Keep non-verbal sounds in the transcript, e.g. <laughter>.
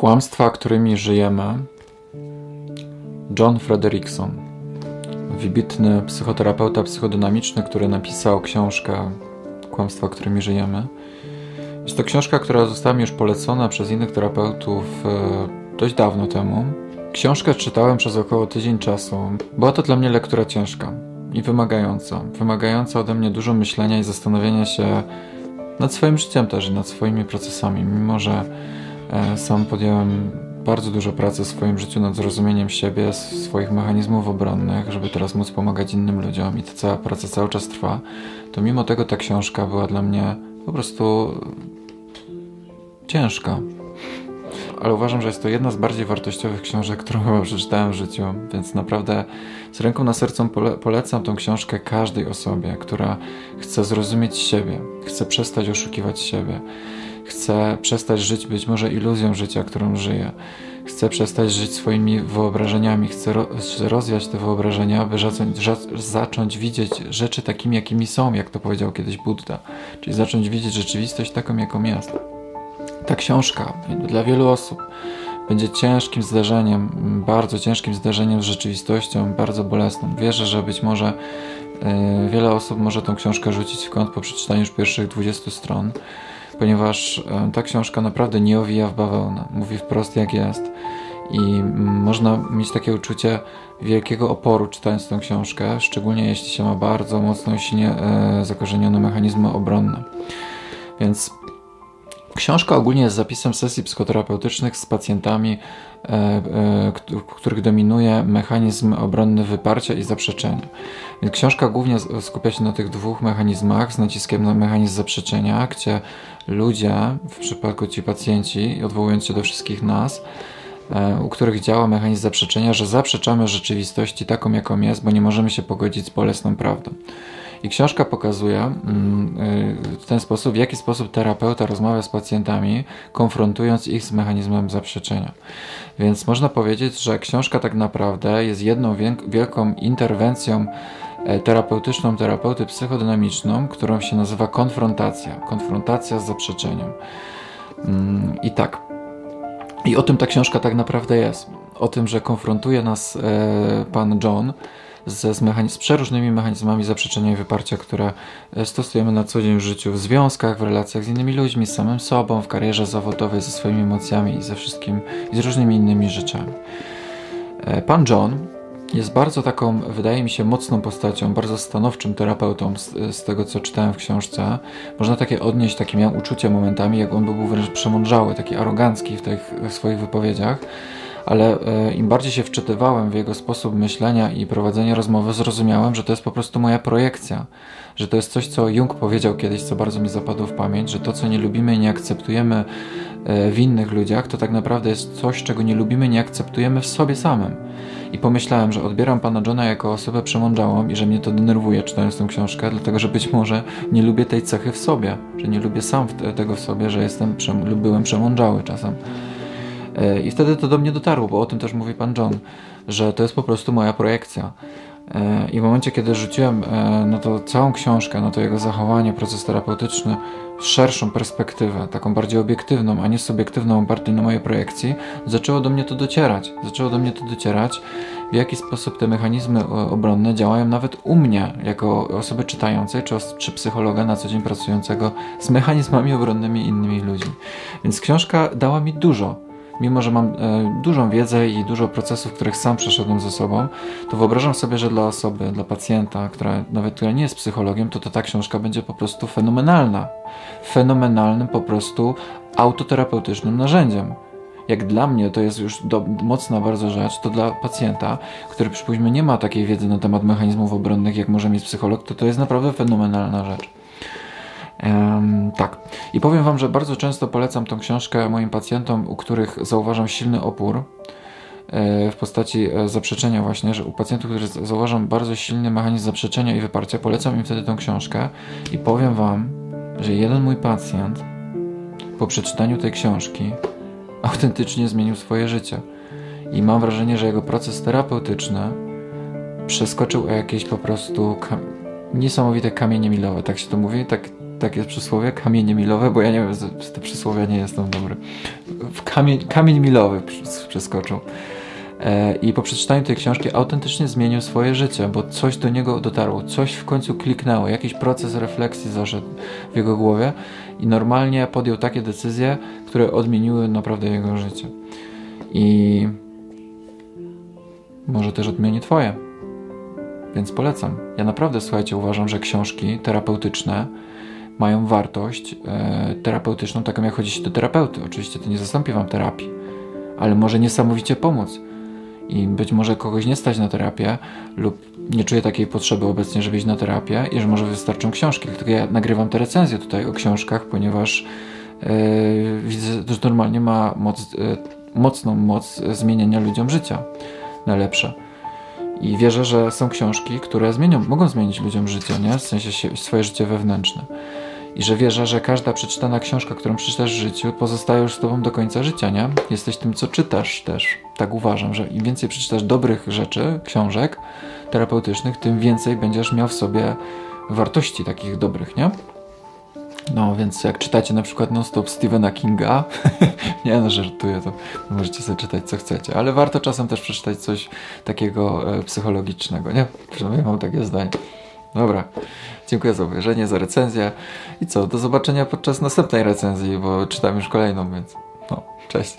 Kłamstwa, którymi żyjemy. John Frederickson, wybitny psychoterapeuta psychodynamiczny, który napisał książkę Kłamstwa, którymi żyjemy. Jest to książka, która została mi już polecona przez innych terapeutów e, dość dawno temu. Książkę czytałem przez około tydzień czasu. Była to dla mnie lektura ciężka i wymagająca. Wymagająca ode mnie dużo myślenia i zastanowienia się nad swoim życiem też i nad swoimi procesami, mimo że sam podjąłem bardzo dużo pracy w swoim życiu nad zrozumieniem siebie, swoich mechanizmów obronnych, żeby teraz móc pomagać innym ludziom i ta cała praca cały czas trwa, to mimo tego ta książka była dla mnie po prostu ciężka. Ale uważam, że jest to jedna z bardziej wartościowych książek, którą chyba <laughs> przeczytałem w życiu, więc naprawdę z ręką na sercu pole polecam tą książkę każdej osobie, która chce zrozumieć siebie, chce przestać oszukiwać siebie Chcę przestać żyć być może iluzją życia, którą żyję. Chcę przestać żyć swoimi wyobrażeniami. Chcę ro rozwiać te wyobrażenia, aby zacząć, widzieć rzeczy takimi, jakimi są, jak to powiedział kiedyś Buddha. Czyli zacząć widzieć rzeczywistość taką, jaką jest. Ta książka dla wielu osób będzie ciężkim zdarzeniem, bardzo ciężkim zdarzeniem z rzeczywistością, bardzo bolesną. Wierzę, że być może yy, wiele osób może tą książkę rzucić w kąt po przeczytaniu już pierwszych 20 stron ponieważ e, ta książka naprawdę nie owija w bawełnę. Mówi wprost jak jest i można mieć takie uczucie wielkiego oporu czytając tę książkę, szczególnie jeśli się ma bardzo mocno i silnie e, zakorzenione mechanizmy obronne. Więc Książka ogólnie jest zapisem sesji psychoterapeutycznych z pacjentami, e, e, w których dominuje mechanizm obronny wyparcia i zaprzeczenia. Więc książka głównie skupia się na tych dwóch mechanizmach, z naciskiem na mechanizm zaprzeczenia, gdzie ludzie, w przypadku ci pacjenci, odwołując się do wszystkich nas, e, u których działa mechanizm zaprzeczenia, że zaprzeczamy rzeczywistości taką, jaką jest, bo nie możemy się pogodzić z bolesną prawdą. I książka pokazuje mm, y, w ten sposób, w jaki sposób terapeuta rozmawia z pacjentami, konfrontując ich z mechanizmem zaprzeczenia. Więc można powiedzieć, że książka tak naprawdę jest jedną wielką interwencją e, terapeutyczną, terapeuty psychodynamiczną, którą się nazywa konfrontacja. Konfrontacja z zaprzeczeniem. Mm, I tak. I o tym ta książka tak naprawdę jest. O tym, że konfrontuje nas e, pan John z, z, przeróżnymi mechanizmami zaprzeczenia i wyparcia, które e, stosujemy na co dzień w życiu, w związkach, w relacjach z innymi ludźmi, z samym sobą, w karierze zawodowej, ze swoimi emocjami i ze wszystkim, i z różnymi innymi rzeczami. E, pan John jest bardzo taką, wydaje mi się, mocną postacią, bardzo stanowczym terapeutą z, z, tego, co czytałem w książce. Można takie odnieść, takie miałem uczucie momentami, jak on był wręcz przemądrzały, taki arogancki w tych w swoich wypowiedziach ale e, im bardziej się wczytywałem w jego sposób myślenia i prowadzenia rozmowy, zrozumiałem, że to jest po prostu moja projekcja, że to jest coś, co Jung powiedział kiedyś, co bardzo mi zapadło w pamięć, że to, co nie lubimy i nie akceptujemy e, w innych ludziach, to tak naprawdę jest coś, czego nie lubimy nie akceptujemy w sobie samym. I pomyślałem, że odbieram pana Johna jako osobę przemądrzałą i że mnie to denerwuje czytając tę książkę, dlatego że być może nie lubię tej cechy w sobie, że nie lubię sam tego w sobie, że jestem byłem przemądrzały czasem. E, I wtedy to do mnie dotarło, bo o tym też mówi pan John, że to jest po prostu moja projekcja. E, I w momencie, kiedy rzuciłem e, na to całą książkę, na to jego zachowanie, proces terapeutyczny szerszą perspektywę, taką bardziej obiektywną, a nie subiektywną, opartą na mojej projekcji, zaczęło do mnie to docierać. Zaczęło do mnie to docierać, w jaki sposób te mechanizmy obronne działają nawet u mnie, jako osoby czytającej, czy, czy psychologa na co dzień pracującego z mechanizmami obronnymi innymi ludźmi. Więc książka dała mi dużo mimo że mam e, dużą wiedzę i dużo procesów, których sam przeszedłem ze sobą, to wyobrażam sobie, że dla osoby, dla pacjenta, która nawet która nie jest psychologiem, to, to ta książka będzie po prostu fenomenalna. Fenomenalnym po prostu autoterapeutycznym narzędziem. Jak dla mnie to jest już do, mocna bardzo rzecz, to dla pacjenta, który przypuśćmy nie ma takiej wiedzy na temat mechanizmów obronnych, jak może mieć psycholog, to to jest naprawdę fenomenalna rzecz. Um, tak. I powiem Wam, że bardzo często polecam tą książkę moim pacjentom, u których zauważam silny opór e, w postaci e, zaprzeczenia właśnie, że u pacjentów, którzy zauważam bardzo silny mechanizm zaprzeczenia i wyparcia, polecam im wtedy tą książkę i powiem Wam, że jeden mój pacjent po przeczytaniu tej książki autentycznie zmienił swoje życie. I mam wrażenie, że jego proces terapeutyczny przeskoczył o jakieś po prostu kam niesamowite kamienie milowe, tak się to mówi, tak takie przysłowie, kamienie milowe, bo ja nie wiem, z te przysłowia nie jestem dobry. Kamień, kamień milowy przeskoczył. E, I po przeczytaniu tej książki autentycznie zmienił swoje życie, bo coś do niego dotarło, coś w końcu kliknęło, jakiś proces refleksji zaszedł w jego głowie i normalnie podjął takie decyzje, które odmieniły naprawdę jego życie. I może też odmieni Twoje. Więc polecam. Ja naprawdę, słuchajcie, uważam, że książki terapeutyczne mają wartość e, terapeutyczną, taką jak chodzi się do terapeuty. Oczywiście to nie zastąpi Wam terapii, ale może niesamowicie pomóc i być może kogoś nie stać na terapię lub nie czuje takiej potrzeby obecnie, żeby iść na terapię i że może wystarczą książki. Dlatego ja nagrywam te recenzje tutaj o książkach, ponieważ yy, widzę, że normalnie ma moc, yy, mocną moc zmieniania ludziom życia na lepsze. I wierzę, że są książki, które zmienią, mogą zmienić ludziom życie, nie? w sensie się, swoje życie wewnętrzne i że wierzę, że każda przeczytana książka, którą przeczytasz w życiu, pozostaje już z tobą do końca życia, nie? Jesteś tym, co czytasz też. Tak uważam, że im więcej przeczytasz dobrych rzeczy, książek terapeutycznych, tym więcej będziesz miał w sobie wartości takich dobrych, nie? No, więc jak czytacie na przykład non-stop Stephena Kinga, <laughs> nie no, żartuję, to możecie sobie czytać co chcecie, ale warto czasem też przeczytać coś takiego e, psychologicznego, nie? Przynajmniej mam takie zdanie. Dobra, dziękuję za obejrzenie, za recenzję i co, do zobaczenia podczas następnej recenzji, bo czytam już kolejną, więc no, cześć.